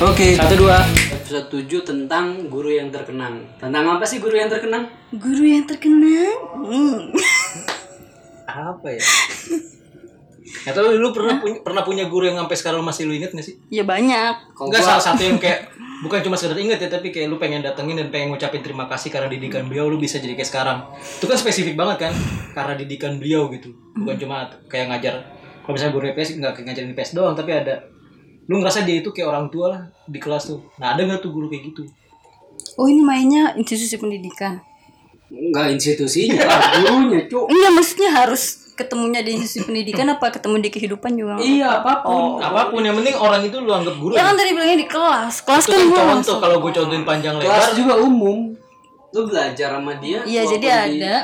Oke, satu dua. Episode 7 tentang guru yang terkenang. Tentang apa sih guru yang terkenang? Guru yang terkenal. Hmm. apa ya Atau lu pernah punya pernah punya guru yang sampai sekarang masih lu inget gak sih? Ya banyak. Kalau Enggak gua- salah satu yang kayak bukan cuma sekedar inget ya tapi kayak lu pengen datengin dan pengen ngucapin terima kasih karena didikan beliau lu bisa jadi kayak sekarang. Itu kan spesifik banget kan karena didikan beliau gitu. Bukan cuma kayak ngajar kalau misalnya guru IPS nggak kayak ngajarin IPS doang tapi ada lu ngerasa dia itu kayak orang tua lah di kelas tuh. Nah, ada nggak tuh guru kayak gitu? Oh ini mainnya institusi pendidikan. Enggak institusinya lah, gurunya, Cuk. Enggak maksudnya harus ketemunya di institusi pendidikan apa ketemu di kehidupan juga? Iya, apa pun. Apa pun yang penting orang itu lu anggap guru. Ya ya. kan tadi bilangnya di kelas. Kelas Itu kan kan gua contoh kalau gue contohin panjang lebar Kelas juga umum. Lu belajar sama dia. Iya jadi di- ada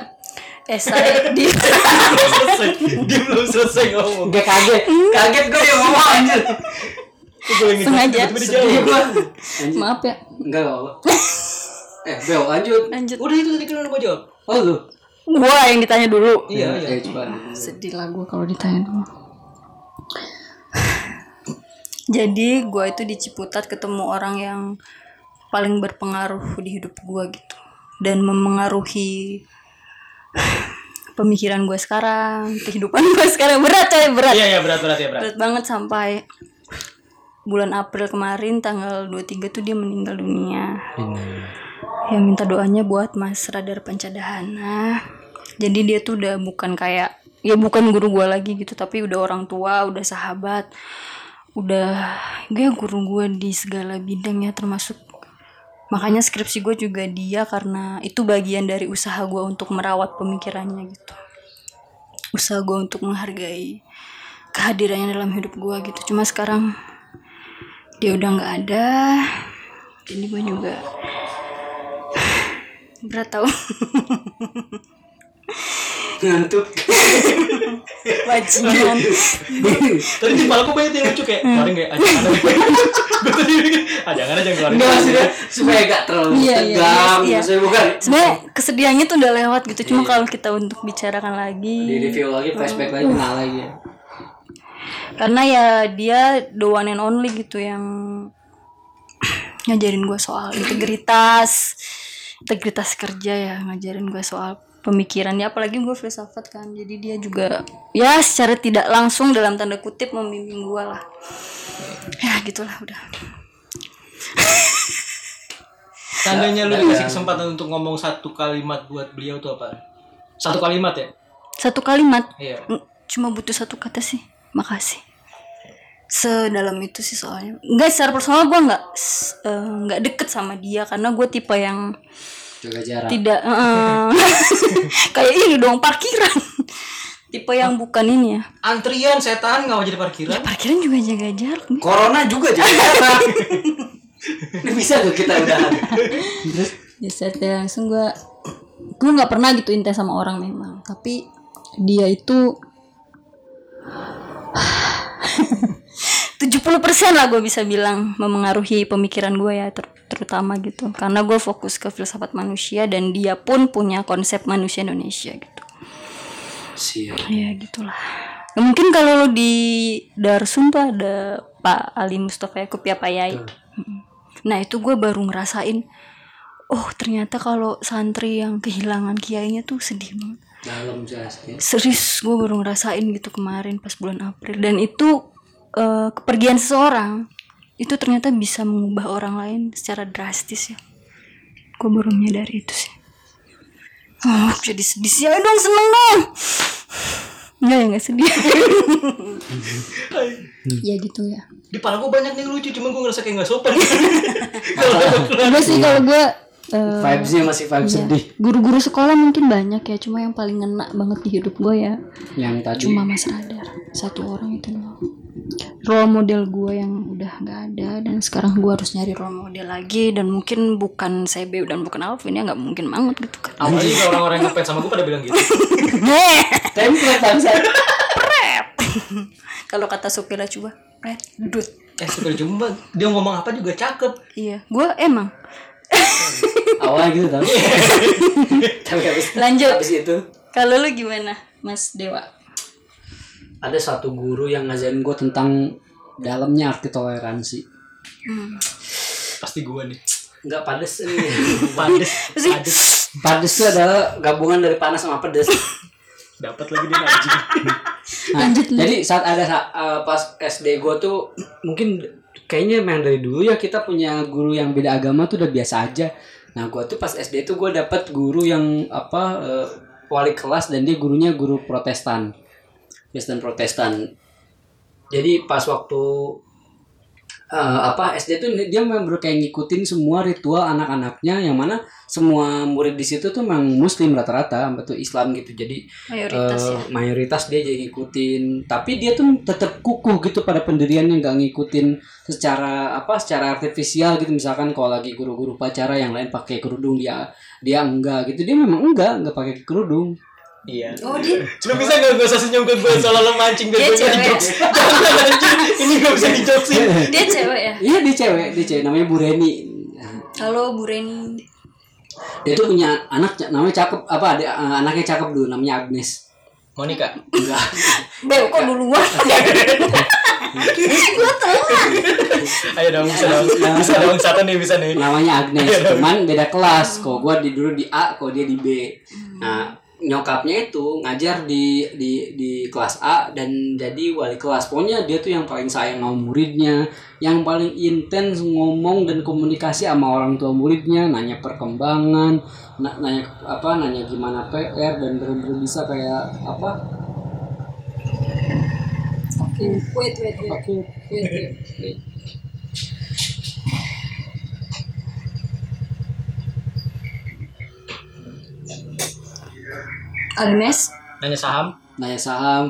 esai di selesai. Dia belum selesai ngomong. Gak kaget. Kaget gue dia ngomong anjir. Gue Sengaja. gue. Anjir. maaf ya Enggak apa. Eh, Bel, lanjut. lanjut. Udah itu tadi kan udah gue jawab. Oh, lu. Gua yang ditanya dulu. Iya, iya. Eh, coba. Sedih lah gue kalau ditanya dulu. Jadi gue itu di Ciputat ketemu orang yang paling berpengaruh di hidup gue gitu dan memengaruhi pemikiran gue sekarang, kehidupan gue sekarang berat coy berat. Iya, iya berat berat ya berat. Berat banget sampai bulan April kemarin tanggal 23 tuh dia meninggal dunia. Ya minta doanya buat Mas Radar Pancadahana. Jadi dia tuh udah bukan kayak ya bukan guru gua lagi gitu, tapi udah orang tua, udah sahabat. Udah dia guru gua di segala bidang ya termasuk makanya skripsi gue juga dia karena itu bagian dari usaha gua untuk merawat pemikirannya gitu usaha gue untuk menghargai kehadirannya dalam hidup gue gitu cuma sekarang dia udah nggak ada jadi gue juga berat tau Ngantuk. bajingan Tadi di kepala gue banyak yang lucu kayak kemarin kayak ada ada. Gue tadi ada ada yang keluarin. Enggak maksudnya supaya gak terlalu Iya, iya, tegang. iya. Maksudnya bukan. sebenarnya kesedihannya tuh udah lewat gitu cuma kalau kita untuk bicarakan lagi Di review lagi, flashback lagi, kenal lagi. Karena ya dia the one and only gitu yang ngajarin gue soal integritas integritas kerja ya ngajarin gue soal pemikiran. Ya apalagi gue filsafat kan. Jadi dia juga ya secara tidak langsung dalam tanda kutip membimbing gue lah. Ya gitulah udah. Tandanya lu dikasih kesempatan untuk ngomong satu kalimat buat beliau tuh apa? Satu kalimat ya? satu kalimat? Iya. Cuma butuh satu kata sih makasih sedalam itu sih soalnya nggak secara personal gue nggak eh, nggak deket sama dia karena gue tipe yang Jaga jarak. tidak eh, kayak ini dong parkiran tipe yang bukan ini ya Antrian setan nggak mau jadi parkiran. parkiran juga jaga jarak nih. Corona juga jaga jarak. Ini bisa gak kita udahan? Terus ya setelah langsung gue gue nggak pernah gitu intens sama orang memang tapi dia itu 70% lah gue bisa bilang memengaruhi pemikiran gue ya ter- terutama gitu. Karena gue fokus ke filsafat manusia dan dia pun punya konsep manusia Indonesia gitu. Siap. ya gitulah. Ya, mungkin kalau lo di Darsun tuh ada Pak Ali Mustafa Yakub ya Pak Yai? Mm. nah itu gue baru ngerasain oh ternyata kalau santri yang kehilangan kiainya tuh sedih banget Dalam jelas ya. serius gue baru ngerasain gitu kemarin pas bulan April. Dan itu eh, kepergian seseorang itu ternyata bisa mengubah orang lain secara drastis ya. Gue baru menyadari itu sih. Oh jadi sedih sih. Ayo dong seneng dong. Enggak ya nggak sedih. Ya gitu ya. Di kepala gue banyak nih lucu, cuman gue ngerasa kayak nggak sopan. Kalau ada keluar. Enggak sih kalau gue eh, Vibesnya masih vibes Iya. sedih. Guru-guru sekolah mungkin banyak ya, cuma yang paling ngena banget di hidup gue ya Yang tadi. cuma Mas Radar satu orang itu doang. Role model gue yang udah nggak ada dan sekarang gue harus nyari role model lagi dan mungkin bukan Sebe dan bukan Alvin ya nggak mungkin banget gitu kan. Apalagi kalau orang-orang yang ngefans sama gue pada bilang gitu. template bangsa. Kalau kata Sopira coba, red dut. Eh, supir jumpa dia ngomong apa juga cakep. Iya, gue emang. Awalnya gitu tau. Tapi habis Lanjut. habis itu Kalau lu gimana, Mas Dewa? ada satu guru yang ngajarin gue tentang dalamnya arti toleransi. Hmm. Pasti gua nih. Ini. Pades. Pades. padas itu adalah gabungan dari panas sama pedas. Dapat lagi dia anjing. Nah, jadi saat ada eh, pas SD gue tuh mungkin kayaknya memang dari dulu ya kita punya guru yang beda agama tuh udah biasa aja. Nah gue tuh pas SD tuh gue dapet guru yang apa eh, wali kelas dan dia gurunya guru Protestan, Kristen Protestan. Jadi pas waktu eh, apa SD tuh dia memang kayak ngikutin semua ritual anak-anaknya yang mana semua murid di situ tuh memang muslim rata-rata, betul Islam gitu. Jadi mayoritas eh, ya? mayoritas dia jadi ngikutin. Tapi dia tuh tetap kukuh gitu pada pendiriannya nggak ngikutin secara apa secara artifisial gitu. Misalkan kalau lagi guru-guru pacara yang lain pakai kerudung dia dia enggak gitu. Dia memang enggak enggak pakai kerudung Iya. oh dia Lu bisa gak gak usah senyum ke gue soalnya lo mancing Dia biar gue jadi jokes. Jangan anjing. Ini gak bisa dijoksin. dia cewek ya? Iya dia cewek dia cewek. Namanya Bu Reni. Halo Bu Reni. Dia tuh punya anak namanya cakep apa ada eh, anaknya cakep dulu namanya Agnes. Monica. enggak. Bel kok duluan? Gue telat. Ayo dong, bisa dong. Bisa dong, satu nih, bisa nih. namanya Agnes. Cuman beda kelas. Kok gua di dulu di A kok dia di B. Nah nyokapnya itu ngajar di di di kelas A dan jadi wali kelas. Pokoknya dia tuh yang paling sayang sama muridnya yang paling intens ngomong dan komunikasi sama orang tua muridnya nanya perkembangan na- nanya apa nanya gimana PR dan bener-bener bisa kayak apa? Oke. Wait wait wait. Oke. Wait wait Agnes? Nanya saham. nanya saham.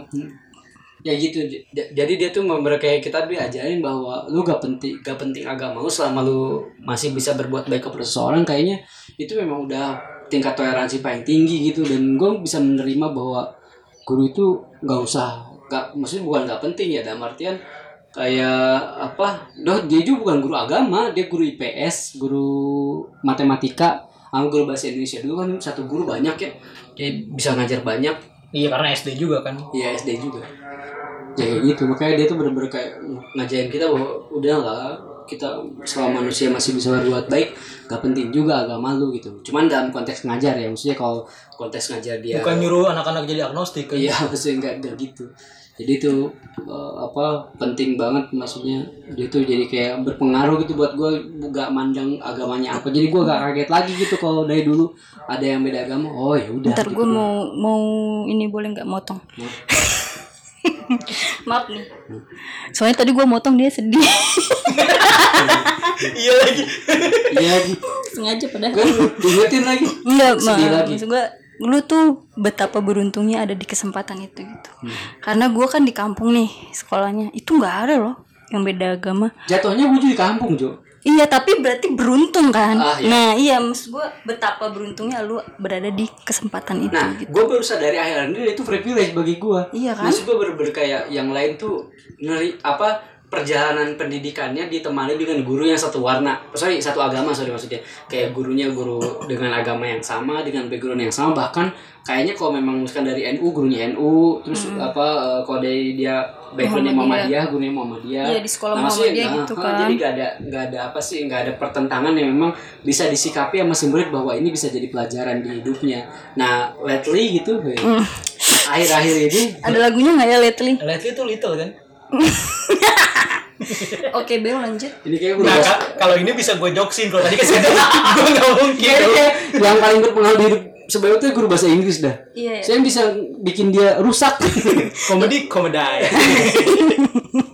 Ya gitu. Jadi dia tuh member kayak kita diajarin bahwa lu gak penting gak penting agama lu selama lu masih bisa berbuat baik kepada seseorang kayaknya itu memang udah tingkat toleransi paling tinggi gitu. Dan gue bisa menerima bahwa guru itu nggak usah gak maksudnya bukan nggak penting ya dalam artian kayak apa doh dia juga bukan guru agama dia guru IPS guru matematika. Sama guru bahasa Indonesia dulu kan satu guru banyak ya dia bisa ngajar banyak Iya, karena SD juga kan. Iya SD juga. Ya kayak gitu makanya dia tuh bener-bener kayak ngajarin kita bahwa udah lah kita selama manusia masih bisa berbuat baik gak penting juga agama lu gitu. Cuman dalam konteks ngajar ya maksudnya kalau konteks ngajar dia Bukan nyuruh anak-anak jadi agnostik kan. iya maksudnya enggak enggak gitu. Jadi itu eh, apa penting banget maksudnya dia tuh jadi kayak berpengaruh gitu buat gue gak mandang agamanya apa. Jadi gue gak kaget lagi gitu kalau dari dulu ada yang beda agama. Oh ya udah. ntar gitu. gue mau mau ini boleh nggak motong maaf nih soalnya tadi gue motong dia sedih iya lagi. Iya, sengaja padahal kan diingetin lagi. Enggak, Sedih ma- lagi. maksud gue lu tuh betapa beruntungnya ada di kesempatan itu gitu. Hmm. Karena gue kan di kampung nih sekolahnya, itu nggak ada loh yang beda agama. Jatuhnya gue di kampung, Jo. Iya, tapi berarti beruntung kan. Ah, iya. Nah, iya maksud gue betapa beruntungnya lu berada di kesempatan itu Nah, gitu. gue baru sadari akhir ini itu privilege bagi gue. Iya kan? Maksud gue bener-bener kayak yang lain tuh ngeri apa perjalanan pendidikannya ditemani dengan guru yang satu warna. Sorry, satu agama sorry maksudnya. Kayak gurunya guru dengan agama yang sama, dengan background yang sama. Bahkan kayaknya kalau memang misalkan dari NU, gurunya NU. Terus apa eh, kalau dari dia backgroundnya Muhammadiyah, gurunya Muhammadiyah. Iya, di sekolah maksudnya, Muhammadiyah nah, gitu kan. Jadi gak ada nggak ada apa sih nggak ada pertentangan yang memang bisa disikapi sama si murid bahwa ini bisa jadi pelajaran di hidupnya. Nah, lately gitu, Hmm. akhir-akhir ini Ada lagunya nggak ya Letly? Lately tuh little kan. Oke, Bel lanjut. ini kayak udah Nah, Kak, kalau ini bisa gue joksin kalau tadi kan saya gue nggak mungkin. Yang paling berpengaruh di hidup sebenarnya tuh guru bahasa Inggris dah. Iya. Saya yang bisa bikin dia rusak. Komedi komedi.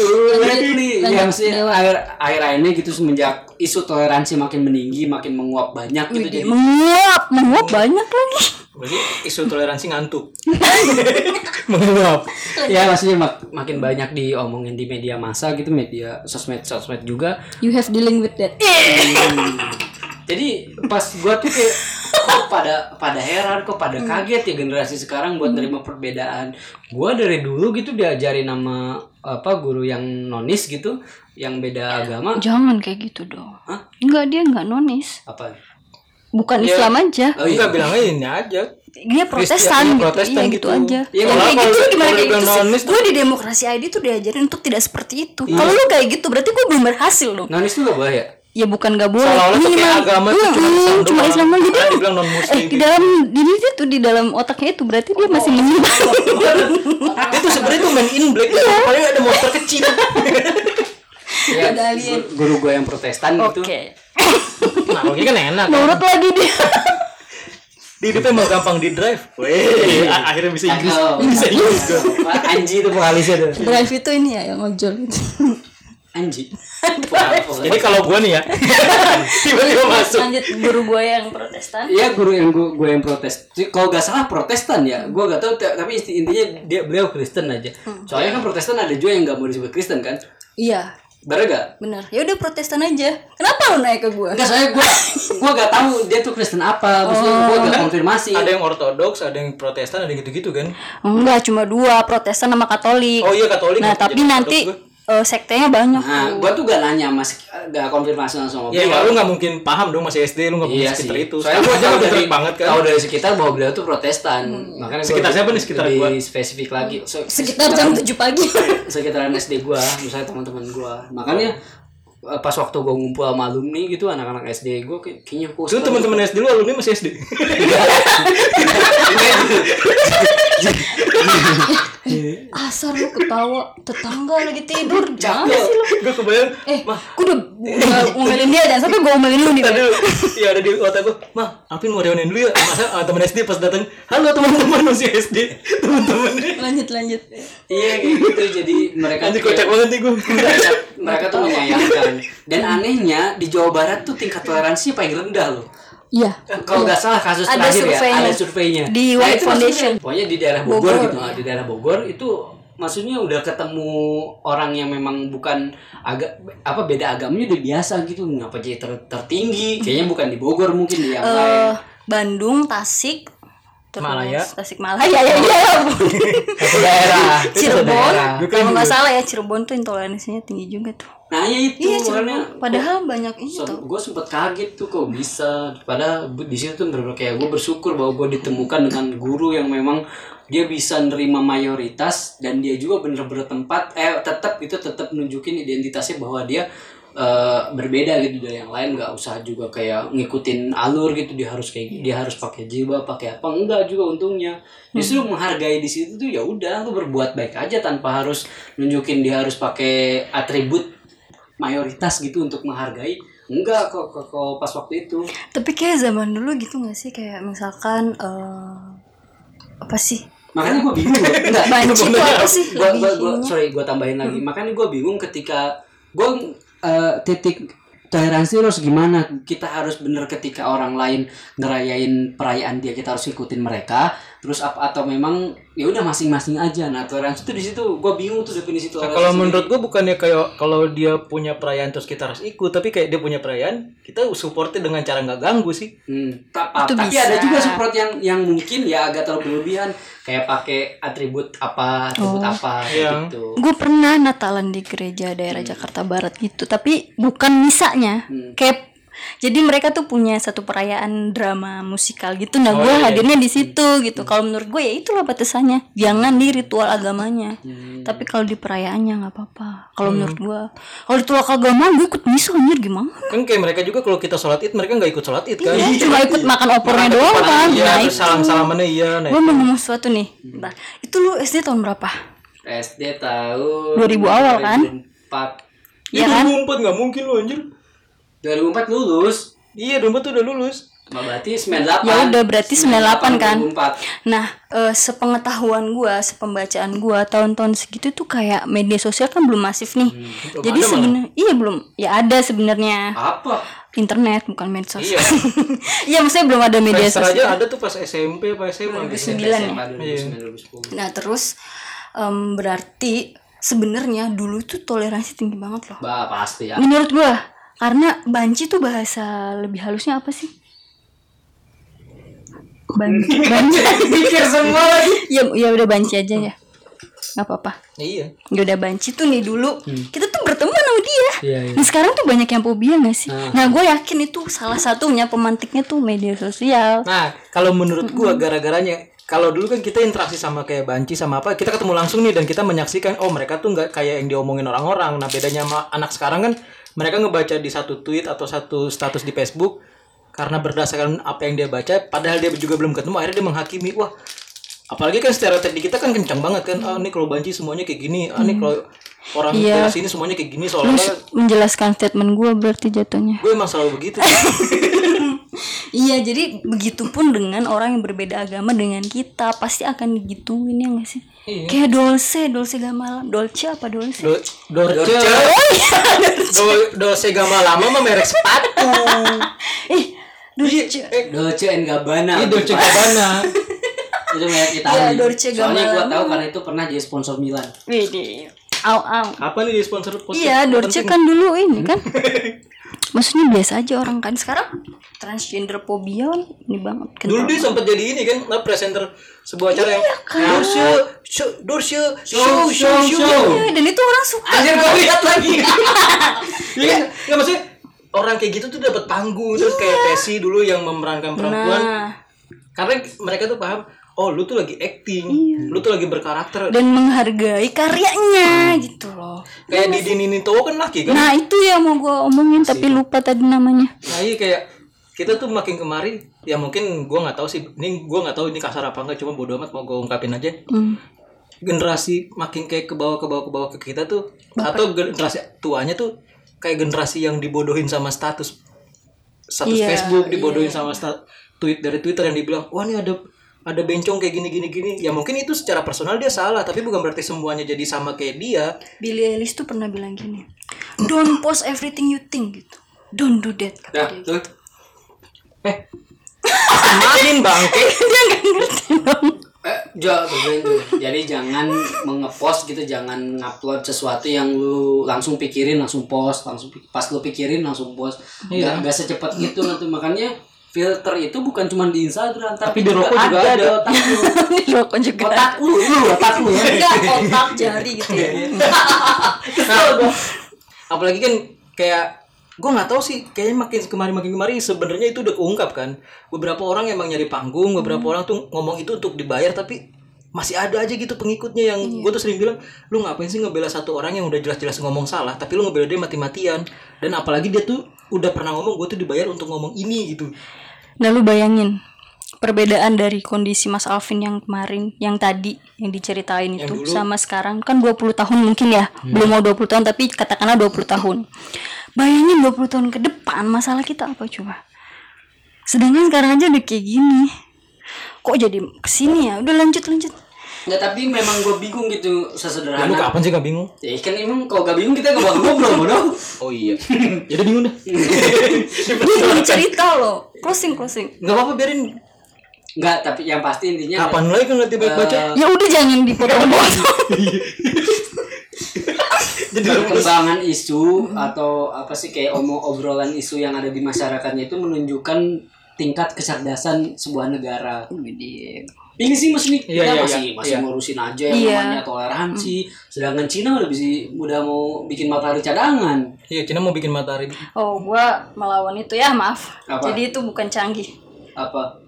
Aduh, lately ya maksudnya akhir akhir ini gitu semenjak isu toleransi makin meninggi, makin menguap banyak gitu jadi menguap, menguap banyak lagi. Berarti isu toleransi ngantuk. Menguap. ya maksudnya mak- makin banyak diomongin di media massa gitu, media sosmed sosmed juga. You have dealing with that. Jadi pas gua tuh kayak kok pada pada heran kok pada kaget ya generasi sekarang buat nerima perbedaan. Gua dari dulu gitu diajarin nama apa guru yang nonis gitu, yang beda agama. Jangan kayak gitu dong. Hah? Enggak dia enggak nonis. Apa? bukan Islam aja Oh, iya. Enggak bilang aja ini aja. dia protestan iya, gitu protestan iya gitu, gitu. aja Iya, yang kalau- kayak gitu gimana kayak gitu nonis sih gue di demokrasi ID tuh diajarin untuk tidak seperti itu kalau lu kayak gitu berarti gue belum berhasil dong Nonis tuh gak boleh ya? Ya bukan gak boleh Minimal- agama tuh Mm, cuma mm, Islam cuma doang. Islam dibilang non-muslim eh di gitu. dalam diri dia tuh di dalam otaknya itu berarti dia masih menyimpan Dia tuh sebenarnya tuh main in black. Paling ada monster kecil. Iya, Ada alien. gu- guru gue yang protestan gitu. oke Nah, kalau kan enak. kan. nurut lagi dia Di hidupnya mau gampang di drive. Weh, akhirnya bisa Inggris. Bisa Inggris Anji itu vokalisnya tuh. drive itu ini ya yang ojol itu Anji. Jadi kalau gue nih ya, tiba-tiba masuk. lanjut guru gue yang protestan Iya guru yang gue, gue yang protes. Kalau gak salah Protestan ya, gue gak tahu. Tapi inti- intinya dia beliau Kristen aja. Soalnya kan Protestan ada juga yang gak mau disebut Kristen kan? iya Bener gak? bener ya udah protestan aja kenapa lu naik ke gue Enggak, soalnya gue gue gak tahu dia tuh Kristen apa. Maksudnya gue gak konfirmasi. Ada yang ortodoks, ada yang protestan, ada yang gitu-gitu kan. enggak cuma dua protestan sama katolik Oh iya Katolik. nah tapi nanti eh, sektenya banyak Nah, gue tuh gak nanya mas, gak konfirmasi langsung sama gue. Ya, lu nggak mungkin paham dong masih SD, lu nggak mungkin Iya sekitar sih. itu. Soalnya gue Sekarang tahu udah dari banget kan. tahu dari sekitar bahwa beliau tuh Protestan. Makanya gua Sekitar siapa nih sekitar gua? spesifik lagi. So- sekitar jam 7 pagi sekitaran SD gua, misalnya teman-teman gua. Makanya eh, pas waktu gua ngumpul sama alumni gitu anak-anak SD gua kayak- kayaknya kok Itu teman-teman SD lu alumni masih SD. asar lu ketawa tetangga lagi tidur jangan sih lu. gue kebayang, eh gue udah udah ngomelin dia dan sampai gue ngomelin lu nih Tadi iya ada di otak gue, mah Alvin mau reunian dulu ya, masa ah, teman SD pas datang, halo teman-teman masih SD, teman-teman. Lanjut lanjut. Iya kayak gitu jadi mereka Anjir kocak banget nih gue. mereka, mereka tuh menyayangkan. Dan anehnya di Jawa Barat tuh tingkat toleransi paling rendah loh iya kalau nggak salah kasus Ada terakhir surveinya. ya ada surveinya Di Nah, White Foundation. maksudnya, pokoknya di daerah Bogor, Bogor. gitu di daerah Bogor itu maksudnya udah ketemu orang yang memang bukan agak apa beda agamanya udah biasa gitu ngapa jadi ter- tertinggi kayaknya bukan di Bogor mungkin di yang lain Eh, Bandung Tasik terus Malaya. Tasik Malaya ya ya satu daerah. Cirebon. kalau nggak salah ya Cirebon tuh intoleransinya tinggi juga tuh. Nah ya itu iya makanya padahal banyak itu. gue sempet kaget tuh kok bisa. Padahal di situ tuh bener kayak gue bersyukur bahwa gue ditemukan dengan guru yang memang dia bisa nerima mayoritas dan dia juga bener-bener tempat eh tetap itu tetap nunjukin identitasnya bahwa dia eh, berbeda gitu dari yang lain. Nggak usah juga kayak ngikutin alur gitu. Dia harus kayak dia harus pakai jilbab pakai apa. Enggak juga untungnya. Justru menghargai di situ tuh ya udah lu berbuat baik aja tanpa harus nunjukin dia harus pakai atribut mayoritas gitu untuk menghargai. Enggak kok kok- kok pas waktu itu. Tapi kayak zaman dulu gitu nggak sih? Kayak misalkan eh, apa sih? Makanya gue bingung enggak banci itu apa sih? Gua, gua, gua, lebihnya? sorry gue tambahin lagi. Makanya gue bingung ketika gue eh, titik toleransi harus gimana? Kita harus bener ketika orang lain ngerayain perayaan dia kita harus ikutin mereka terus apa atau memang ya udah masing-masing aja nah toleransi itu di situ gue bingung tuh definisi Nah, toleransi kalau menurut gue bukannya kayak kalau dia punya perayaan terus kita harus ikut, tapi kayak dia punya perayaan, kita supportnya dengan cara nggak ganggu sih. Hmm, ta- Itu tapi bisa. ada juga support yang yang mungkin ya agak terlalu berlebihan kayak pakai atribut apa atribut Oh. apa Yang- gitu gue pernah Natalan di gereja daerah Jakarta Barat gitu tapi bukan misanya Hmm. kayak jadi mereka tuh punya satu perayaan drama musikal gitu nah Oh, gue iya. hadirnya di situ gitu kalau menurut gue ya itulah batasannya jangan di ritual agamanya Hmm. tapi kalau di perayaannya nggak apa-apa kalau menurut gue kalau ritual keagamaan gue ikut misa anjir gimana Kan kayak mereka juga kalau kita sholat id, mereka nggak ikut sholat id kan? Iya, cuma ikut makan opornya Makan doang kan Iya, nah terus itu salam-salamannya iya. Nah, gue mau ngomong sesuatu nih Bentar. itu lu SD tahun berapa SD tahun 2000 awal kan? 2004 Iya kan? 2004 nggak mungkin lu anjir. 2004 lulus Iya, 2004 tuh udah lulus. Nah, berarti 98 Ya udah, berarti 98 kan? 2004 Nah, eh, sepengetahuan gua, sepembacaan gua tahun-tahun segitu tuh kayak media sosial kan belum masif nih. Belum Jadi sebenarnya iya belum. Ya ada sebenarnya apa internet bukan medsos. Iya. Iya, maksudnya belum ada media Friendster aja sosial. ada tuh pas SMP apa SMA gitu. 2009 ya? SMA Iya. 2009 2010 Nah, terus em, berarti sebenarnya dulu tuh toleransi tinggi banget loh. bah pasti ya Menurut gua karena banci tuh bahasa lebih halusnya apa sih? Banci. banci. pikir semua lagi ya, ya udah banci aja ya. nggak apa-apa. Iya. Ya udah banci tuh nih dulu. Kita tuh berteman sama dia Iya, iya. nah sekarang tuh banyak yang fobia gak sih Nah. nah gue yakin itu salah satunya pemantiknya tuh media sosial Nah, kalau menurut gua gara-garanya kalau dulu kan kita interaksi sama kayak banci sama apa, kita ketemu langsung nih dan kita menyaksikan oh mereka tuh nggak kayak yang diomongin orang-orang. Nah, bedanya sama anak sekarang kan mereka ngebaca di satu tweet atau satu status di Facebook karena berdasarkan apa yang dia baca, padahal dia juga belum ketemu, akhirnya dia menghakimi, wah apalagi kan stereotip di kita kan kencang banget kan, ah ini kalau banci semuanya kayak gini, ah ini kalau orang Iya. daerah sini semuanya kayak gini soalnya menjelaskan statement gue berarti jatuhnya gue emang selalu begitu. Iya jadi begitupun dengan orang yang berbeda agama dengan kita pasti akan digituin ya gak sih? Iya. Kayak Dolce, Dolce Gabbana, Dolce apa Dolce? Do, Dorce, Oh iya, Do, Dolce Gabbana mah merek sepatu. Ih, Iya, Dolce. eh, Dolce and Gabbana. Ini Dolce Gabbana. itu merek Italia. Iya, Dolce Soalnya gua Gabbana. tahu karena itu pernah jadi sponsor Milan. Widih. Au au. Apa nih di sponsor poster? Iya, Dolce kan dulu ini kan. Maksudnya biasa aja orang kan sekarang transgender phobia kan ini banget kan. Dulu dia sempat jadi ini kan, nah, presenter sebuah acara yang Dorce, show, Dorce, show, show, show. Iya, dan itu orang suka. Anjir gua lihat lagi. Iya kan? Nggak maksudnya orang kayak gitu tuh dapat panggung terus kayak Tesi dulu yang memerankan perempuan Nah, karena mereka tuh paham oh lu tuh lagi acting. Lu tuh lagi berkarakter. Dan menghargai karyanya gitu loh. kayak Didi Ninitowo kan laki kan? Nah, itu yang mau gue omongin tapi lupa tadi namanya. Nah iya kayak kita tuh makin kemarin ya mungkin gua nggak tahu sih. Ini gua nggak tahu ini kasar apa enggak cuma bodo amat mau gue ungkapin aja. Hmm. generasi makin kayak ke bawah ke bawah ke bawah ke kita tuh atau generasi tuanya tuh kayak generasi yang dibodohin sama status status Iya, Facebook dibodohin sama sta- tweet dari Twitter yang dibilang wah ini ada ada bencong kayak gini gini gini ya mungkin itu secara personal dia salah tapi bukan berarti semuanya jadi sama kayak dia Billie Eilish tuh pernah bilang gini, don't post everything you think gitu, don't do that kata Nah, dia. tuh. eh semakin bangke dia nggak ngerti dong. Eh. Jadi jangan mengepost gitu, jangan ngupload sesuatu yang lu langsung pikirin, langsung post, langsung pas lu pikirin langsung post. Iya. Nggak nggak secepat gitu nanti makanya filter itu bukan cuma di Instagram tapi, Tapi di rokok juga ada. di otak lu. Di rokok juga. Otak lu, lu otak lu. Enggak otak jari gitu ya. Nah, apalagi kan kayak gue nggak tahu sih kayaknya makin kemarin makin kemarin sebenarnya itu udah keungkap kan beberapa orang emang nyari panggung beberapa orang tuh ngomong itu untuk dibayar tapi masih ada aja gitu pengikutnya yang gue tuh sering bilang lu ngapain sih ngebela satu orang yang udah jelas-jelas ngomong salah tapi lu ngebela dia mati-matian dan apalagi dia tuh udah pernah ngomong gue tuh dibayar untuk ngomong ini gitu Nah lu bayangin perbedaan dari kondisi Mas Alvin yang kemarin, yang tadi yang diceritain itu dulu. sama sekarang kan 20 tahun mungkin ya. Belum mau 20 tahun tapi katakanlah 20 tahun. Bayangin 20 tahun ke depan masalah kita apa coba? Sedangkan sekarang aja udah kayak gini. Kok jadi ke sini ya? Udah lanjut lanjut. Nggak, tapi memang gue bingung gitu ya, lu sesederhana. kapan sih gak bingung Ya kan emang kalau gak bingung kita gak bakal ngobrol bodoh. oh iya jadi bingung dah Gue belum cerita loh. Closing closing. nggak apa-apa biarin Enggak, tapi yang pasti intinya kapan lagi kan ngerti baik baca Ya udah jangan dipotong-potong. perkembangan isu atau apa sih kayak omong obrolan isu yang ada di masyarakatnya itu menunjukkan tingkat kecerdasan sebuah negara. Ini sih Iya, kita iya, masih iya. masih Iya. ngurusin aja yang Iya. namanya toleransi. Sedangkan Cina udah bisa udah mau bikin matahari cadangan. iya Cina mau bikin matahari Oh, gua melawan itu ya, maaf. Apa? Jadi itu bukan canggih. Apa?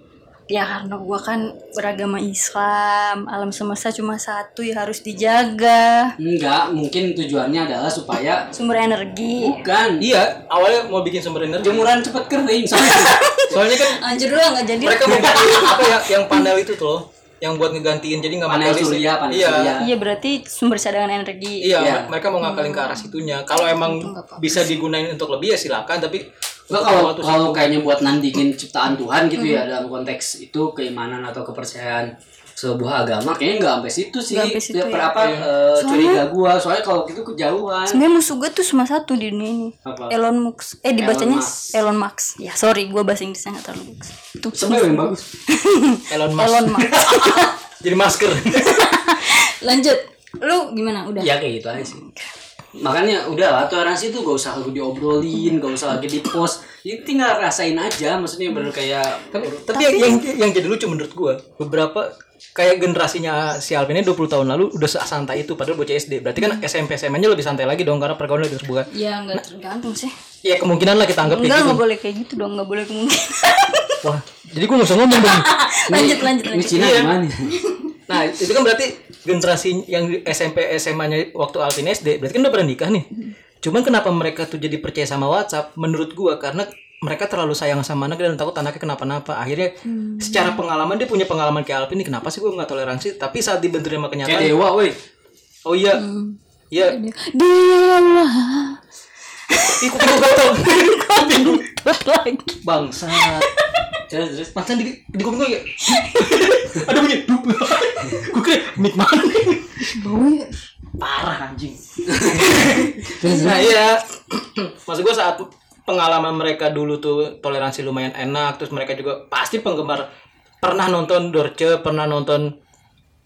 Ya karena gua kan beragama Islam, alam semesta cuma satu ya harus dijaga. Enggak, mungkin tujuannya adalah supaya Sumber energi. bukan Iya, awalnya mau bikin sumber energi. jemuran cepat kering soalnya. Soalnya kan Anjir lu nggak jadi. mereka mau apa ya yang panel itu tuh loh, yang buat ngegantiin jadi nggak Panel surya, panel iya. surya. Iya berarti sumber cadangan energi. Iya, Iya. mereka mau ngakalin ke arah situnya. Kalau emang bisa digunain untuk lebih ya silakan, tapi Enggak kalau kalau kayaknya buat nandingin ciptaan Tuhan gitu ya dalam konteks itu keimanan atau kepercayaan sebuah agama kayaknya nggak sampai situ sih. Nggak sampai situ Ya, ya. berapa eh, curiga gua soalnya kalau gitu kejauhan. Sebenarnya musuh gue tuh cuma satu di dunia ini. Apa? Elon Musk. Eh dibacanya Elon Musk. Elon Musk. Ya sorry, gue bahasa Inggrisnya nggak terlalu bagus. Tuh. Sebenarnya yang bagus. Elon Musk Elon Musk. jadi masker. Lanjut. Lu gimana? Udah. ya kayak gitu aja sih. Makanya udah lah toleransi itu gak usah lagi diobrolin, gak usah lagi di post. Ya, tinggal rasain aja, maksudnya bener kayak tapi, tapi yang, yang yang jadi lucu menurut gua, beberapa kayak generasinya si Alvin ini 20 tahun lalu udah santai itu padahal bocah SD. Berarti kan SMP SMA nya lebih santai lagi dong karena pergaulan lebih terbuka. ya nggak tergantung sih Ya kemungkinan lah kita anggap kayak enggak gitu. nggak boleh kayak gitu dong nggak boleh kemungkinan Wah, jadi gue gak usah ngomong dong. lanjut lanjut Ini lanjut Cina Iya. gimana? Nah, itu kan berarti generasi yang SMP SMA-nya waktu Alvin SD, berarti kan udah pernah nikah nih. Cuman kenapa mereka tuh jadi percaya sama WhatsApp? Menurut gua karena mereka terlalu sayang sama anaknya dan takut anaknya kenapa-napa. Akhirnya secara pengalaman dia punya pengalaman kayak Alvin nih. Kenapa sih gua nggak toleransi? Tapi saat dibentur sama Kayak kenyataan, dewa, woi. oh iya, iya, Dewa ikut gua gatel. lagi Bangsat. Terus terus. Mantan di di kuping gua ya. Ada bunyi. Dup. Gua kira mic mana? bau ya parah anjing nah iya maksud gue saat pengalaman mereka dulu tuh toleransi lumayan enak terus mereka juga pasti penggemar pernah nonton Dorce pernah nonton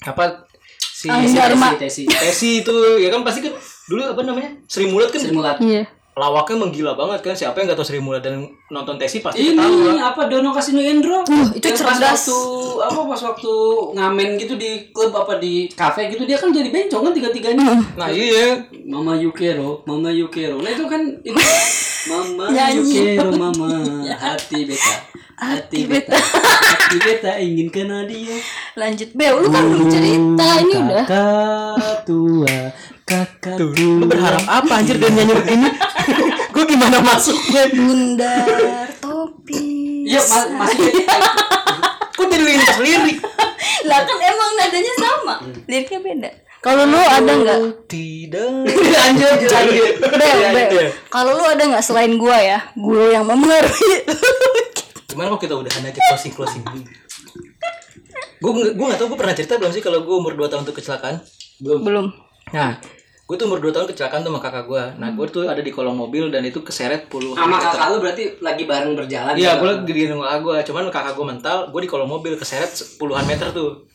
apa si Ah, si Dharma. Tesi. Tesi itu ya kan pasti kan dulu apa namanya Sri Mulat kan Sri Mulat. iya lawaknya menggila banget kan siapa yang gak tau Sri Mulat dan nonton Tesi pasti Ini ketawa apa Dono Kasino Endro? Uh, itu Yang pas cerdas. waktu apa pas waktu ngamen gitu di klub apa di kafe gitu dia kan jadi bencong kan tiga-tiganya. nah iya Mama Yukero, Mama Yukero. Nah itu kan itu Mama Nyanyi. Yukero, Mama hati beta. Hati beta. Hati beta ingin kenal dia. lanjut. Bel lu kan belum cerita ini udah. Kakak tua, kakak tuh tua. lu berharap apa anjir dan nyanyi begini? Gue gimana masuknya bundar topi. Iya, ma masih kok jadi lintas lirik? Lah kan emang nadanya sama. Liriknya beda kalau lu ada nggak tidak lanjut lanjut. Bel, Iya, Bel. iya. Kalau lu ada nggak selain gua ya, guru yang mempengaruhi. Gimana kok kita udahan aja closing closing Gue gue nggak tahu gue pernah cerita belum sih kalau gue umur 2 tahun tuh kecelakaan. Belum. Belum. Nah, gue tuh umur 2 tahun kecelakaan tuh sama kakak gue. Nah, gue tuh ada di kolong mobil dan itu keseret puluhan Sama meter. kakak lu berarti lagi bareng berjalan. Iya, ya? gue lagi di kakak gue. Cuman kakak gue mental, gue di kolong mobil keseret puluhan meter tuh.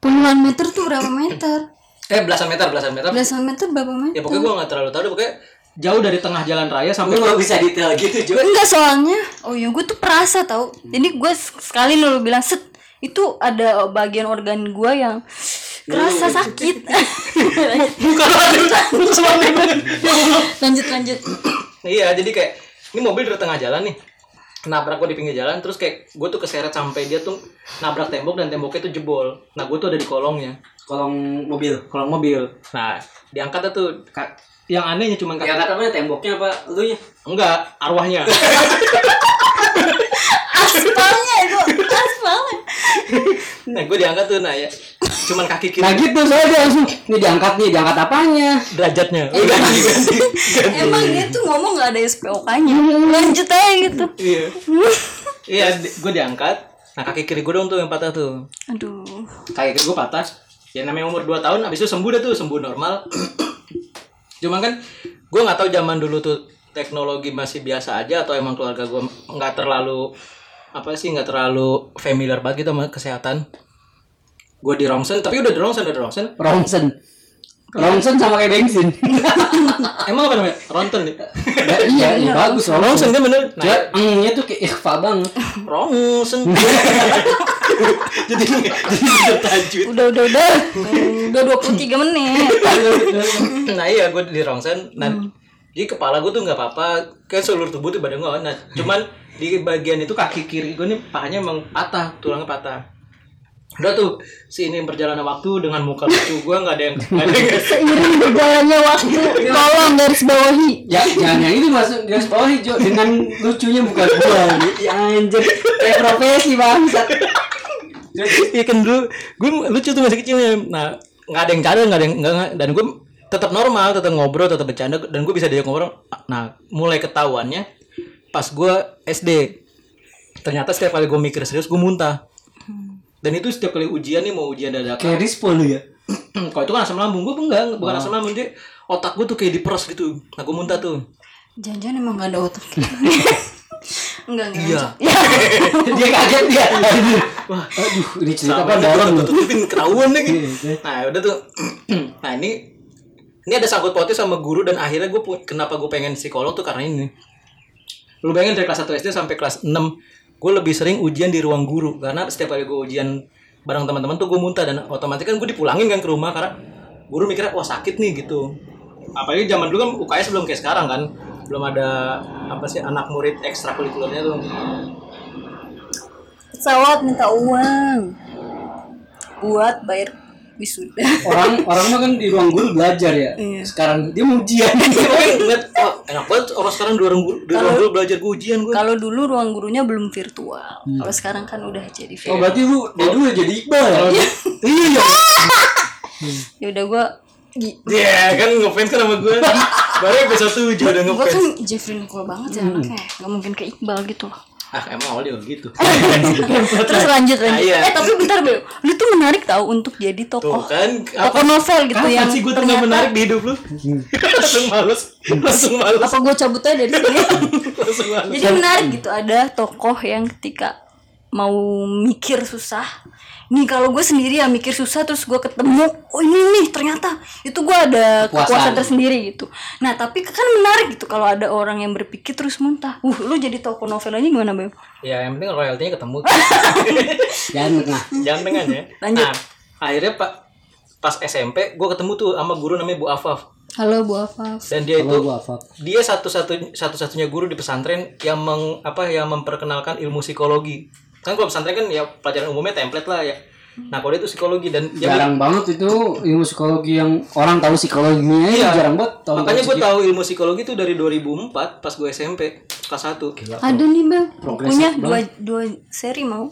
Puluhan meter tuh berapa meter? Eh, belasan meter, belasan meter. Belasan meter berapa Ya meter? pokoknya gue nggak terlalu tahu deh, pokoknya jauh dari tengah jalan raya sampai nggak bisa detail gitu juga. Enggak soalnya, oh iya gue tuh perasa tau. Jadi gue sekali lu bilang set itu ada bagian organ gue yang kerasa sakit. bukan lanjut lanjut lanjut. Iya, jadi kayak ini mobil dari tengah jalan nih. Nabrak gue di pinggir jalan, terus kayak gue tuh keseret sampai dia tuh nabrak tembok dan temboknya tuh jebol. Nah, gue tuh ada di kolongnya, Kolong mobil. kolong mobil. Nah, diangkat tuh ka- yang anehnya cuma Ya kaki. kata mana temboknya apa lu nya? Enggak, arwahnya. Aspalnya itu, aspalnya. nah, gue diangkat tuh nah ya. Cuman kaki kiri Nah gitu soalnya dia langsung Nih diangkat nih, diangkat apanya? derajatnya. Eh, ganti, ganti. Emang dia tuh ngomong nggak ada SPOK-nya. Lanjut aja gitu. Iya. Iya, gue diangkat. Nah, kaki kiri gue dong tuh yang patah tuh. Aduh. kayak gue patah ya namanya umur 2 tahun abis itu sembuh dah tuh sembuh normal. Cuman kan gue nggak tahu zaman dulu tuh teknologi masih biasa aja atau emang keluarga gue nggak terlalu apa sih nggak terlalu familiar banget gitu sama kesehatan. Gue di rongsen tapi udah di rongsen udah di rongsen. Ronsen. Ronsen sama kayak bensin. emang apa namanya? Ronten nih? Ya, iya, iya, bagus rongsen. Kan bener. Nah, tuh kayak ikhfa banget. rongsen jadi jadi bertajud Udah udah udah. Udah 23 menit. nah iya gue di rongsen nah jadi kepala gue tuh nggak apa-apa kayak seluruh tubuh tuh badan gue nah cuman di bagian itu kaki kiri gue nih pahanya emang patah tulangnya patah udah tuh si ini perjalanan waktu dengan muka lucu gue nggak ada yang Seiring berjalannya waktu, tolong garis bawahi. Ya, jangan yang itu masuk garis bawah hijau dengan lucunya bukan gua. Ya anjir, kayak profesi bangsat. Iya kan dulu. Gue lucu tuh masih kecilnya nah nggak ada yang cadel nggak ada yang nggak nggak- dan gue tetap normal tetap ngobrol tetap bercanda dan gue bisa diajak ngobrol. Nah mulai ketahuannya pas gue SD ternyata setiap kali gue mikir serius gue muntah. Dan itu setiap kali ujian nih mau ujian dadakan. Kayak rispo lu ya. kalau itu kan asam lambung gue enggak bukan asam lambung dia otak gue tuh kayak diperes gitu. Nah gue muntah tuh. Jangan-jangan emang gak ada otak. enggak enggak. Iya. lanjut. Dia kaget dia. wah Aduh, ini cerita apa gua lu. tutupin ketahuan lagi. Iya, Nah udah tuh. nah ini ini ada sangkut pautnya sama guru dan akhirnya gue kenapa gue pengen psikolog tuh karena ini. Lu bayangin dari kelas 1 SD sampai kelas 6 gue lebih sering ujian di ruang guru karena setiap kali gue ujian bareng teman-teman tuh gue muntah dan otomatis kan gue dipulangin kan ke rumah karena guru mikirnya wah sakit nih gitu apalagi zaman dulu kan UKS belum kayak sekarang kan belum ada apa sih anak murid ekstrakurikulernya tuh? Pesawat minta uang. Buat bayar wisuda. Orang orang mah kan di ruang guru belajar ya. Iya. sekarang dia mau ujian. Iya, ngeliat, wah enak banget orang sekarang di ruang guru, di ruang guru belajar gue ujian gue kalau dulu ruang gurunya belum virtual. Kalau sekarang kan udah jadi oh virtual berarti lu dia dulu jadi iqbal ya? Iya. Ya udah gua Iya kan ngefans kan sama gue Baru episode 7 udah ngefans. kan Jeffrey Nicole banget ya anaknya nggak mungkin ke Iqbal gitu loh. Ah emang awalnya gitu. Terus lanjut lanjut. Ah, iya. eh tapi bentar Bel. Lu tuh menarik tau untuk jadi Tuh tokoh kan tokoh novel gitu Kapan yang sih gue tuh gak menarik di hidup lu? Langsung males Langsung males. Apa gue cabut aja dari sini? Langsung males. Jadi menarik gitu ada tokoh yang ketika mau mikir susah nih kalau gue sendiri ya mikir susah terus gue ketemu oh ini nih ternyata itu gue ada kepuasan. tersendiri gitu. Nah tapi kan menarik gitu kalau ada orang yang berpikir terus muntah. Uh lu jadi tokoh novel aja gimana beb? Ya yang penting royaltinya ketemu. Jangan tengah Jangan dengan ya. Lanjut. Nah akhirnya pak pas SMP gue ketemu tuh sama guru namanya Bu Afaf. Halo bu Afaf. Dan dia itu kalau gua apa dia satu-satu satu-satunya guru di pesantren yang meng, apa yang memperkenalkan ilmu psikologi kan kalau pesantren kan ya pelajaran umumnya template lah ya. Nah kalau itu psikologi dan jarang banget itu ilmu psikologi yang orang tahu psikologinya Iya. ya jarang banget tahu makanya gue tahu ilmu psikologi itu dari 2004 pas gue SMP kelas 1 ada nih Progresif bukunya dua dua seri mau.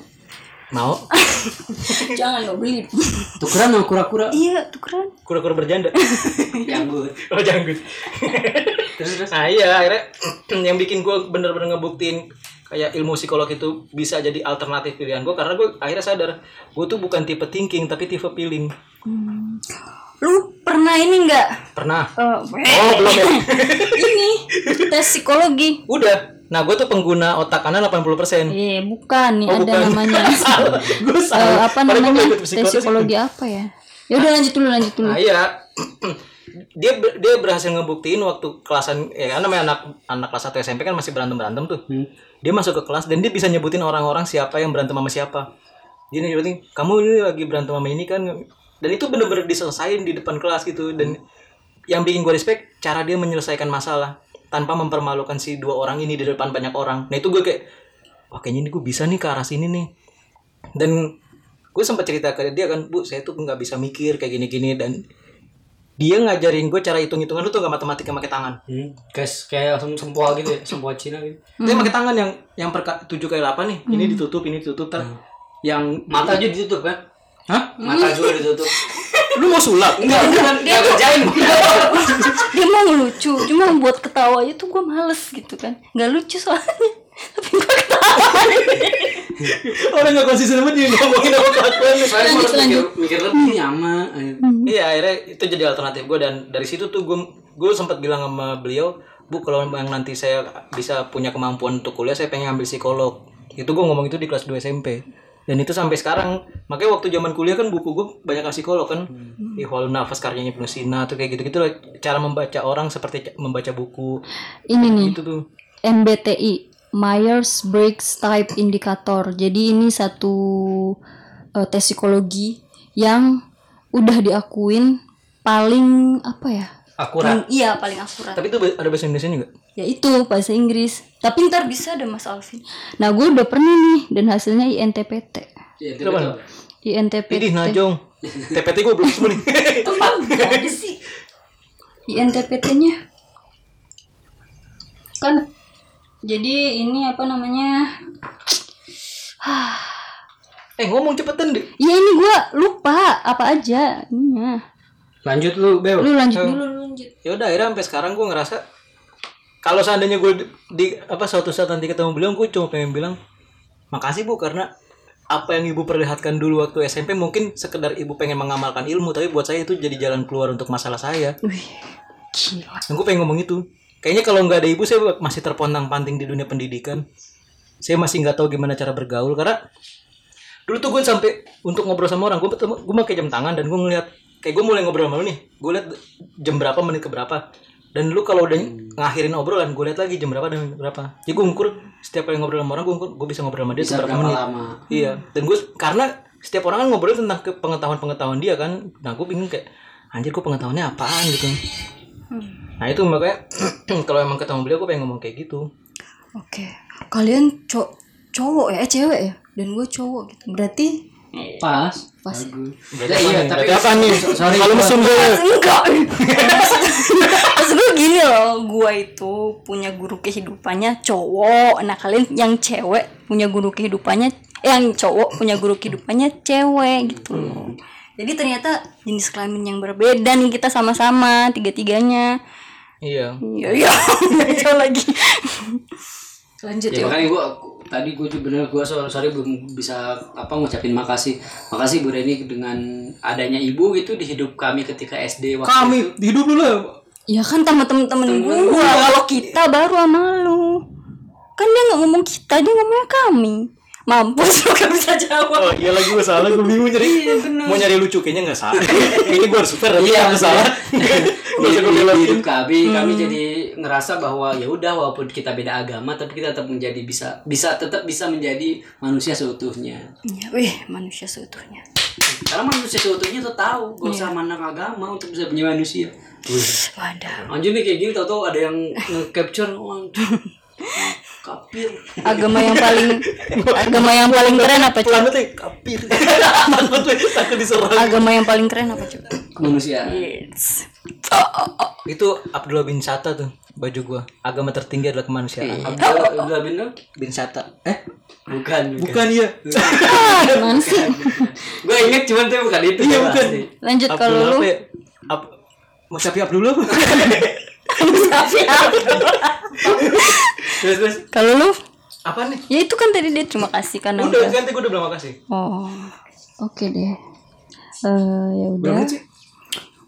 Mau? Jangan lo beli. Tukeran sama kura-kura. Iya tukeran. Kura-kura berjanda. Yang gue oh janggut. Terus terus. Nah iya akhirnya yang bikin gue bener-bener ngebuktiin kayak ilmu psikolog itu bisa jadi alternatif pilihan gue karena gue akhirnya sadar gue tuh bukan tipe thinking tapi tipe feeling. Lu pernah ini nggak? Pernah. Eh, oh belum ya? Ini tes psikologi. Udah. Nah gue tuh pengguna otak kanan 80% Iya, bukan nih Oh, ada bukan. namanya. gue Eh, salah. Apa Padahal namanya? Tes psikologi apa ya? Ya udah lanjut dulu, lanjut dulu. Nah iya dia dia berhasil ngebuktiin waktu kelasan ya kan namanya anak anak kelas 1 SMP kan masih berantem berantem tuh dia masuk ke kelas dan dia bisa nyebutin orang-orang siapa yang berantem sama siapa. Dia nyebutin kamu ini lagi berantem sama ini kan. Dan itu bener-bener diselesain di depan kelas gitu. Dan yang bikin gue respect cara dia menyelesaikan masalah tanpa mempermalukan si dua orang ini di depan banyak orang. Nah itu gue kayak wah kayaknya ini gue bisa nih ke arah sini nih. Dan gue sempat cerita ke dia kan bu saya tuh nggak bisa mikir kayak gini-gini. Dan dia ngajarin gue cara hitung-hitungan lu tuh gak matematika pakai tangan? Hmm. guys kayak sem sempoa gitu ya sempoa Cina gitu. Dia pakai tangan yang yang per tujuh kali delapan nih. Ini ditutup ini ditutup ter yang mata aja ditutup kan? Hah? Mata juga ditutup. Lu mau sulap? Enggak enggak kerjain. Dia mau ngelucu, cuma buat ketawa itu gue males gitu kan. Nggak lucu soalnya. Tapi gue ketawa. orang nggak konsisten banget dia ngomongin apa kelakuan. Harus mikir, mikir lebih nyaman. Iya akhirnya itu jadi alternatif gue dan dari situ tuh gue gue sempat bilang sama beliau bu kalau yang nanti saya bisa punya kemampuan untuk kuliah saya pengen ambil psikolog. Itu gue ngomong itu di kelas 2 SMP dan itu sampai sekarang makanya waktu zaman kuliah kan buku gue banyak psikolog kan. Ihwal Nafas karyanya Ibnu Sina tuh kayak gitu-gitu lah. Cara membaca orang seperti ca- membaca buku. Ini nih, itu tuh. MBTI, Myers Briggs Type Indicator. Jadi ini satu eh, tes psikologi yang udah diakuin paling apa ya? akurat. Paling- iya, paling akurat. tapi itu ada bahasa Indonesia juga? Ya itu bahasa Inggris. Tapi ntar bisa ada Mas Alvin. Nah gue udah pernah nih dan hasilnya INTPT Iya, itu betul. INTPT Idih najong. TPT gue belum semua nih. Ada sih INTPT nya kan jadi ini apa namanya? Eh ngomong cepetan deh. Ya ini gue lupa apa aja. Ininya lanjut lu Bel. Lu lanjut dulu lu lanjut. Ya udah akhirnya sampai sekarang gue ngerasa kalau seandainya gue di, di- apa suatu saat nanti ketemu beliau gue cuma pengen bilang makasih bu karena apa yang ibu perlihatkan dulu waktu SMP mungkin sekedar ibu pengen mengamalkan ilmu tapi buat saya itu jadi jalan keluar untuk masalah saya. Wih, gila. Dan gue pengen ngomong itu kayaknya kalau nggak ada ibu saya masih terpontang panting di dunia pendidikan. Saya masih nggak tahu gimana cara bergaul karena dulu tuh gue sampai untuk ngobrol sama orang gue gue pakai jam tangan dan gue ngeliat kayak gue mulai ngobrol sama lu nih gue liat jam berapa menit ke berapa. Dan lu kalau udah ngakhirin obrolan gue liat lagi jam berapa dan berapa. Jadi gue ngukur setiap kali ngobrol sama orang gue ngukur gue bisa ngobrol sama dia bisa seberapa berapa menit. lama. Iya. Dan gue karena setiap orang kan ngobrol tentang ke- pengetahuan-pengetahuan dia kan. Nah gue bingung kayak anjir gue pengetahuannya apaan? Gitu nah itu makanya kalau emang ketemu beliau gue pengen ngomong kayak gitu Oke. Kalian co- cowok ya, eh cewek ya? Dan gue cowok gitu. Berarti Pas. Pas. Bagus. Berarti Ya, apa iya, nih? tapi apa nih? sorry, Kalau mesum gue. enggak. Maksud gue gini loh, gue itu punya guru kehidupannya cowok. Nah, kalian yang cewek punya guru kehidupannya eh, yang cowok punya guru kehidupannya cewek gitu loh. Jadi ternyata jenis kelamin yang berbeda nih kita sama-sama tiga-tiganya. Iya. Iya, iya. Cowok lagi. Lanjut ya ya. makanya gue tadi gue juga bener gue sorry, sorry belum bisa apa ngucapin makasih makasih Bu Reni dengan adanya ibu gitu di hidup kami ketika SD waktu Kami hidup dulu ya. Kan sama temen-temen gue Kalau kita baru sama lu Kan dia gak ngomong kita Dia ngomongnya kami Mampus lu gak bisa jawab. Oh iya lagi gue salah gue bingung nyari. Mau nyari lucu kayaknya nggak salah. Ini gue harus super tapi Iya, salah. Nggak usah gue belokin. hidup kami kami jadi ngerasa bahwa ya udah walaupun kita beda agama tapi kita tetap menjadi bisa bisa tetap bisa menjadi manusia seutuhnya. Ya, Wih manusia seutuhnya. Karena manusia seutuhnya tuh tahu gak usah mandang agama untuk bisa punya manusia. Wih. Wadah Anjir nih kayak gini tau tau ada yang nge-capture kapir Agama yang paling Agama yang paling keren apa coba? Ya, kapir takut diserang. Agama yang paling keren apa coba? kemanusiaan Yes. Oh, oh, oh. itu Abdullah bin Sata tuh baju gua. Agama tertinggi adalah kemanusiaan. Abdullah Abdullah bin bin Sata. Eh? Bukan bukan. Ya Ah, gimana sih? gue inget cuman tuh bukan itu. Iya, bukan. sih. Lanjut kalau Abdullah lu. apa ya? Ab mau siapa Abdullah Tapi apa? terus terus Kalau lu? Apa nih? Ya itu kan tadi dia terima kasih karena udah udah. ganti gue udah bilang makasih. Oh, oke deh. Eh ya udah. berapa menit sih?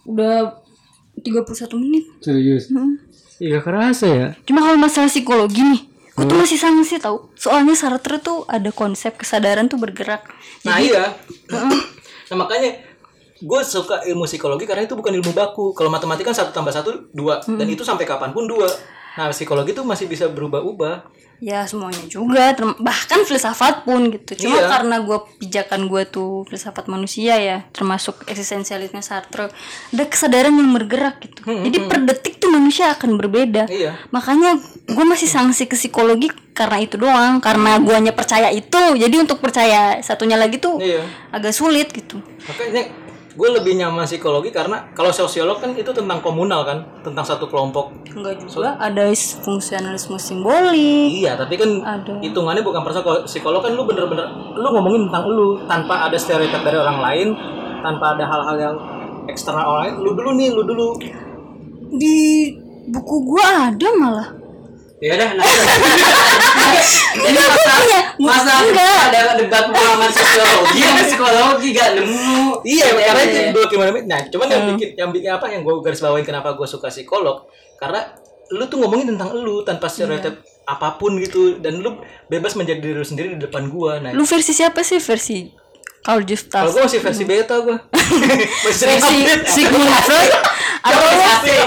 Udah 31 menit. serius? Iya kerasa ya. Cuma kalau masalah psikologi nih, gue tuh masih sangsi tau. Soalnya Sartre tuh ada konsep kesadaran tuh bergerak. nah iya. Nah makanya gue suka ilmu psikologi karena itu bukan ilmu baku. Kalau matematika kan satu tambah satu dua. Dan itu sampai kapan pun dua nah psikologi tuh masih bisa berubah-ubah Ya semuanya juga, bahkan filsafat pun gitu. Cuma Iya. karena gue pijakan gue tuh filsafat manusia ya, termasuk eksistensialisme Sartre, ada kesadaran yang bergerak gitu. Jadi per detik tuh manusia akan berbeda. iya Makanya gue masih sanksi ke psikologi karena itu doang, karena guanya percaya itu. Jadi untuk percaya satunya lagi tuh iya agak sulit gitu. makanya gue lebih nyaman psikologi karena kalau sosiolog kan itu tentang komunal kan tentang satu kelompok Enggak juga ada is- fungsionalisme simbolik. iya tapi kan Ada. hitungannya bukan kalau psikolog kan lu bener-bener lu ngomongin tentang lu tanpa ada stereotip dari orang lain tanpa ada hal-hal yang eksternal orang lain lu dulu nih lu dulu Di buku gua ada malah. Ya udah nanti jadi masa punya. masa Enggak. ada debat pengalaman sosiologi sama psikologi gak nemu iya Ya, karena ya, itu ya. dua gimana nah cuman yang bikin yang bikin apa yang gue garis bawain kenapa gue suka psikolog karena lu tuh ngomongin tentang lu tanpa stereotip apa pun gitu dan lu bebas menjadi diri lu sendiri di depan gua nah Lu versi siapa sih? Versi Carl Gustav. kalau gue masih versi beta gue masih versi Sigmund Freud atau lu,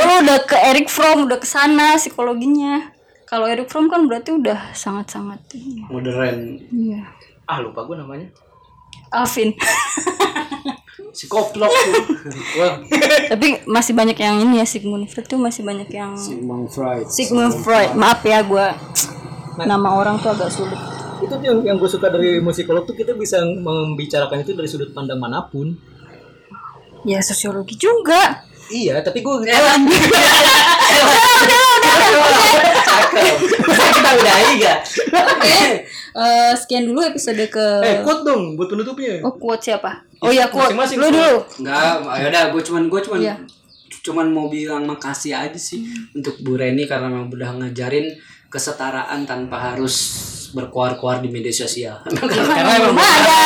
lu udah ke Eric Fromm udah ke sana psikologinya. Kalau Eric Fromm kan berarti udah sangat-sangat iya. modern. Iya. Ah lupa gue namanya. Alvin. Si koplok tapi masih banyak yang ini ya Sigmund Freud tuh masih banyak yang Sigmund Freud. Sigmund Freud. Maaf ya gua nama orang tuh agak sulit itu yang yang gue suka dari musikolog tuh kita bisa membicarakan itu dari sudut pandang mana pun. Ya sosiologi juga. Iya tapi gue cakep. Bisa kita udahi gak oke eh, sekian dulu episode ke eh quote dong buat penutupnya. Oh quote siapa? Oh ya quote. Lu dulu. Enggak, ya udah gue cuman gue cuman Iya. cuman mau bilang makasih aja sih untuk Bu Reni karena memang udah ngajarin kesetaraan tanpa harus berkuar-kuar di media sosial. karena emang ada.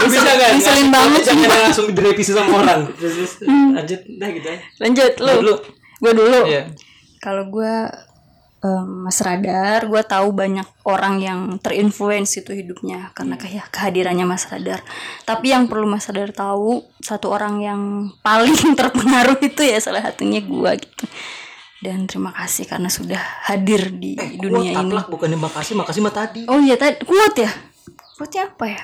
Lu bisa kan ngeselin banget. Jangan langsung direvisi sama orang. Terus terus, lanjut dah gitu aja. lanjut lu. Dulu. gue dulu. Iya. Kalau gue Mas Radar gue tahu banyak orang yang terinfluence itu hidupnya karena kayak kehadirannya Mas Radar. Tapi yang perlu Mas Radar tahu satu orang yang paling terpengaruh itu ya salah satunya gue gitu dan terima kasih karena sudah hadir di dunia Quote ini taplak bukan makasih makasih mah tadi oh iya tadi kuat ya kuatnya apa ya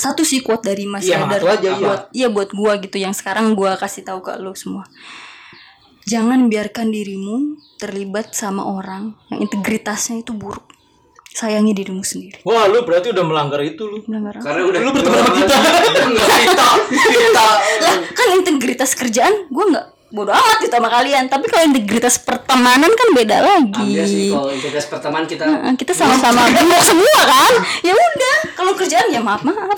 satu sih quote dari Mas Iya, Radar satu aja, iya. buat iya buat gua gitu yang sekarang gua kasih tahu ke lu semua jangan biarkan dirimu terlibat sama orang yang integritasnya itu buruk sayangi dirimu sendiri Wah, lu berarti udah melanggar itu lu. Benar nggak? Karena udah Lu berteman sama kita. Enggak kita. Kita. lah kan integritas kerjaan gua nggak bodoh amat gitu sama kalian tapi kalau integritas pertemanan kan beda lagi Ambil sih kalau integritas pertemanan kita Nah, kita sama-sama gemuk semua kan ya udah kalau kerjaan ya maaf maaf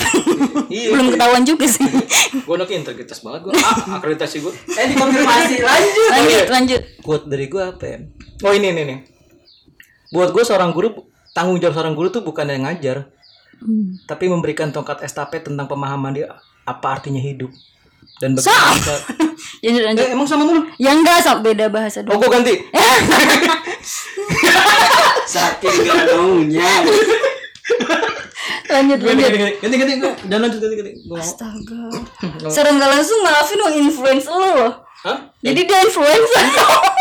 Iya. belum ketahuan juga sih Gue anaknya integritas banget gue. Ah, akreditasi gue. eh dikonfirmasi lanjut. lanjut lanjut Quote dari gue apa ya? Oh ini ini nih. Buat gue seorang guru tanggung jawab seorang guru tuh bukan yang ngajar, Hmm. tapi memberikan tongkat estafet tentang pemahaman dia apa artinya hidup dan Sama. bagaimana. lanjut lanjut Eh, emang sama mulu? ya enggak sama beda bahasa Oh, dong gue ganti. Saking gak maunya. lanjut lanjut ganti, ganti. Dan lanjut, ganti, ganti. Gua mau. astaga secara nggak langsung maafin lo influence lo loh Hah? jadi dia influencer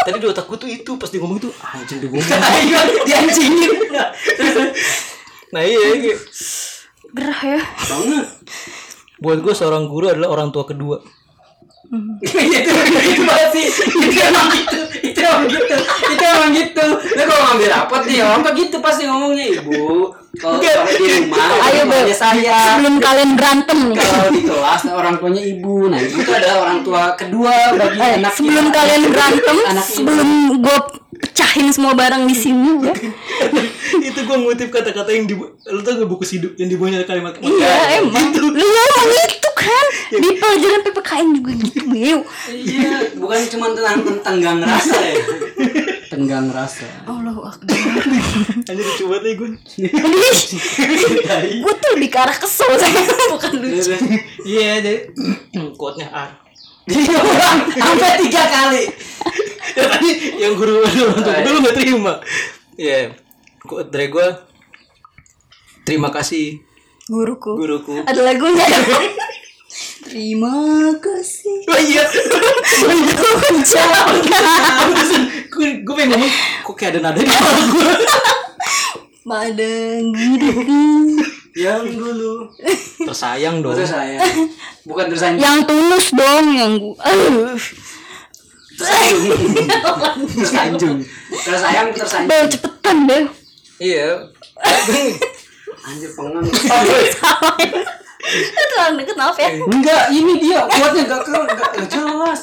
Tadi di otak gue tuh itu pas dia ngomong itu anjing dia ngomong. Ayo dianjingin. Nah iya, iya. gerah ya Banget. Buat gue seorang guru adalah orang tua kedua. itu itu masih itu emang gitu. Itu emang gitu. Itu emang gitu. Lu kalau ngambil rapat nih orang tuh gitu pasti ngomongnya ibu kalau di rumah ayo bu saya. Sebelum kalian berantem nih. Kalau di kelas orang tuanya ibu. Nah ibu itu adalah orang tua kedua bagi Eh, anak sebelum kalian berantem sebelum gue pecahin semua barang di sini ya. Itu gue ngutip kata-kata yang di lu tau gak buku hidup yang dibuatnya kalimat iya emang. Lu ngomong itu kan? Di pelajaran PPKN juga gitu iya bukan cuma tentang tentang gang rasa ya. Tenggang rasa Allahu Akbar. Anjir lucu banget nih gue gue tuh lebih ke arah kesel saya bukan lucu. Iya jadi Quote-nya A. Diulang sampai tiga kali Ya tadi yang guru tua dulu gak terima. Iya. Quote dari gue Terima kasih. Guruku. Guruku. Ada lagunya terima kasih. Oh iya. Jangan. Gue gue pengen ngomong Kok kayak ada nada di kepala gue pada hidupku yang dulu. Tersayang dong. Terus saya bukan terus saya yang tulus dong yang gua Aduh. terus anjung terus sayang terus anjung Bel cepetan Bel. Iya. Anjir pengen Terlalu deket maaf ya. Enggak ini dia. Kuatnya enggak ke enggak enggak jelas.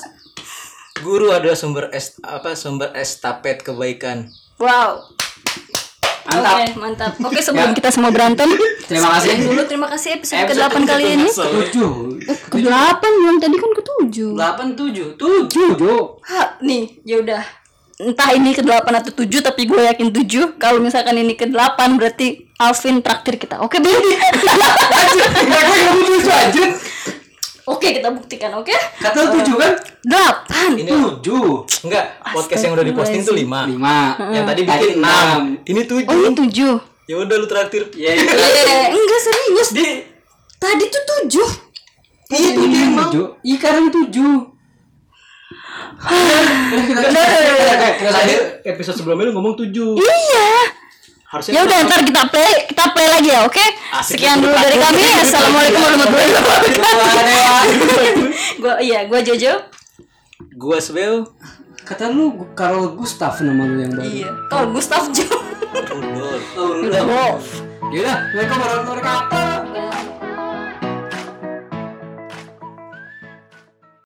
Guru adalah sumber est apa sumber estafet kebaikan. Wow mantap Oke mantap Oke sebelum kita semua berantem Terima kasih. dulu terima kasih episode Episode ke-8 kali ini tujuh Ke-8 belum tadi kan ke-7 delapan tujuh tujuh jo Ha, nih yaudah entah ini ke-8 atau 7 tapi gue yakin 7 kalau misalkan ini ke-8 berarti Alvin traktir kita oke enggak kamu tujuh aja oke kita buktikan oke? Kata lu tujuh kan? 8 Ini tujuh. Enggak Podcast yang udah diposting tuh 5 lima. Yang tadi bikin enam. 6 Ini 7 oh ini 7 Ya udah lu traktir. Ya itu Eh, enggak serius. Di tadi tuh 7 iya tujuh emang. Tujuh iya sekarang tujuh. Tadi episode sebelumnya lu ngomong 7 iya Harusnya ya udah ntar kita play kita play lagi ya oke? Asik. sekian dulu dari kami. Assalamualaikum warahmatullahi wabarakatuh. gue iya gue Jojo. Gua Sebel kata lu Karol Gustav nama lu yang baru. Iya kalau Gustav Jo. Oh, udah. Yaudah, Assalamualaikum warahmatullahi wabarakatuh.